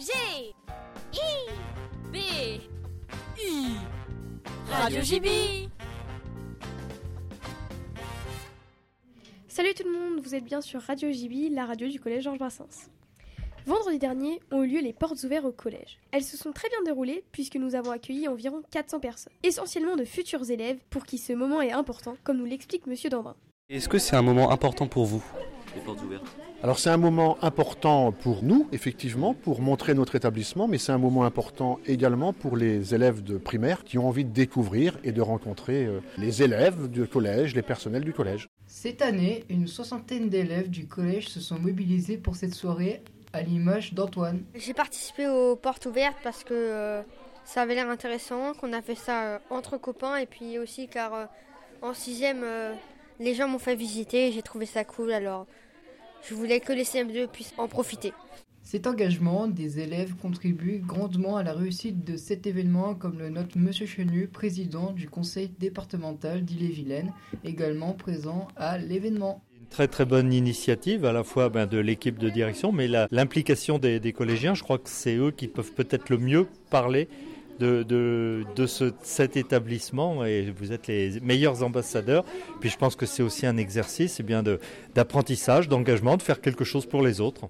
G I B I Radio JB Salut tout le monde, vous êtes bien sur Radio JB, la radio du collège Georges Brassens. Vendredi dernier ont eu lieu les portes ouvertes au collège. Elles se sont très bien déroulées puisque nous avons accueilli environ 400 personnes, essentiellement de futurs élèves pour qui ce moment est important, comme nous l'explique Monsieur Dandrin. Est-ce que c'est un moment important pour vous, les portes ouvertes Alors c'est un moment important pour nous, effectivement, pour montrer notre établissement, mais c'est un moment important également pour les élèves de primaire qui ont envie de découvrir et de rencontrer euh, les élèves du collège, les personnels du collège. Cette année, une soixantaine d'élèves du collège se sont mobilisés pour cette soirée à l'image d'Antoine. J'ai participé aux portes ouvertes parce que euh, ça avait l'air intéressant, qu'on a fait ça euh, entre copains et puis aussi car euh, en sixième, euh, les gens m'ont fait visiter et j'ai trouvé ça cool alors je voulais que les CM2 puissent en profiter. Cet engagement des élèves contribue grandement à la réussite de cet événement, comme le note Monsieur Chenu, président du conseil départemental d'Ille-et-Vilaine, également présent à l'événement. Une très très bonne initiative à la fois ben, de l'équipe de direction, mais l'implication des, des collégiens, je crois que c'est eux qui peuvent peut-être le mieux parler de, ce, cet établissement et vous êtes les meilleurs ambassadeurs. Puis je pense que c'est aussi un exercice eh bien d'apprentissage, d'engagement, de faire quelque chose pour les autres.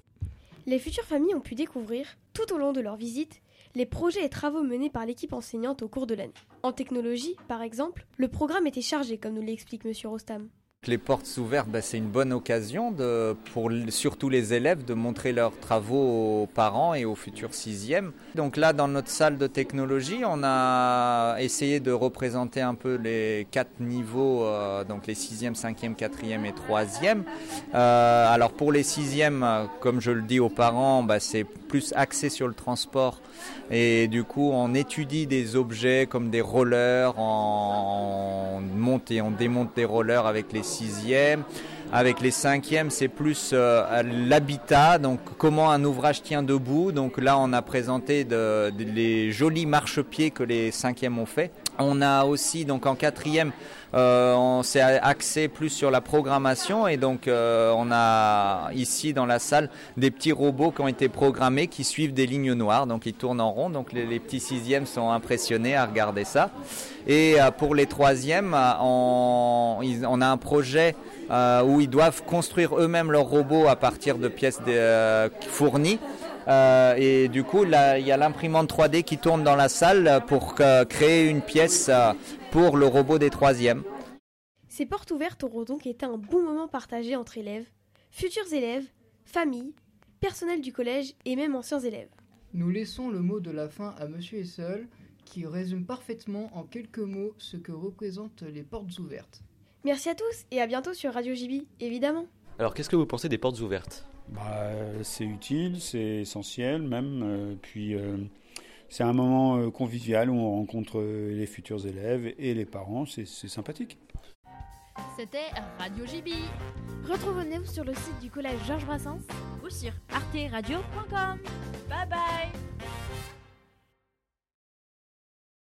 Les futures familles ont pu découvrir, tout au long de leur visite, les projets et travaux menés par l'équipe enseignante au cours de l'année. En technologie, par exemple, le programme était chargé, comme nous l'explique Monsieur Rostam. Les portes ouvertes, bah, c'est une bonne occasion pour surtout les élèves de montrer leurs travaux aux parents et aux futurs sixièmes. Donc là, dans notre salle de technologie, on a essayé de représenter un peu les quatre niveaux, euh, donc les sixièmes, cinquièmes, quatrièmes et troisièmes. Euh, alors pour les sixièmes, comme je le dis aux parents, bah, c'est plus axé sur le transport et du coup on étudie des objets comme des rollers, on monte et on démonte des rollers avec les sixièmes. Avec les cinquièmes, c'est plus euh, l'habitat, donc comment un ouvrage tient debout. Donc là, on a présenté de- de- les jolis marchepieds que les cinquièmes ont fait. On a aussi, donc en quatrième, euh, on s'est axé plus sur la programmation et donc euh, on a ici dans la salle des petits robots qui ont été programmés qui suivent des lignes noires, donc ils tournent en rond. Donc les, les petits sixièmes sont impressionnés à regarder ça. Et euh, pour les troisièmes, euh, on, on a un projet euh, où ils doivent construire eux-mêmes leurs robots à partir de pièces de- euh, fournies. Euh, et du coup, là, il y a l'imprimante 3D qui tourne dans la salle pour créer une pièce euh, pour le robot des troisièmes. Ces portes ouvertes auront donc été un bon moment partagé entre élèves, futurs élèves, familles, personnel du collège et même anciens élèves. Nous laissons le mot de la fin à Monsieur Essel, qui résume parfaitement en quelques mots ce que représentent les portes ouvertes. Merci à tous et à bientôt sur Radio JB, évidemment. Alors qu'est-ce que vous pensez des portes ouvertes? Bah, c'est utile, c'est essentiel même. euh, puis euh, c'est un moment euh, convivial où on rencontre euh, les futurs élèves et les parents. C'est c'est sympathique. C'était Radio JB Retrouvez-nous sur le site du collège Georges Brassens ou sur arteradio.com. Bye bye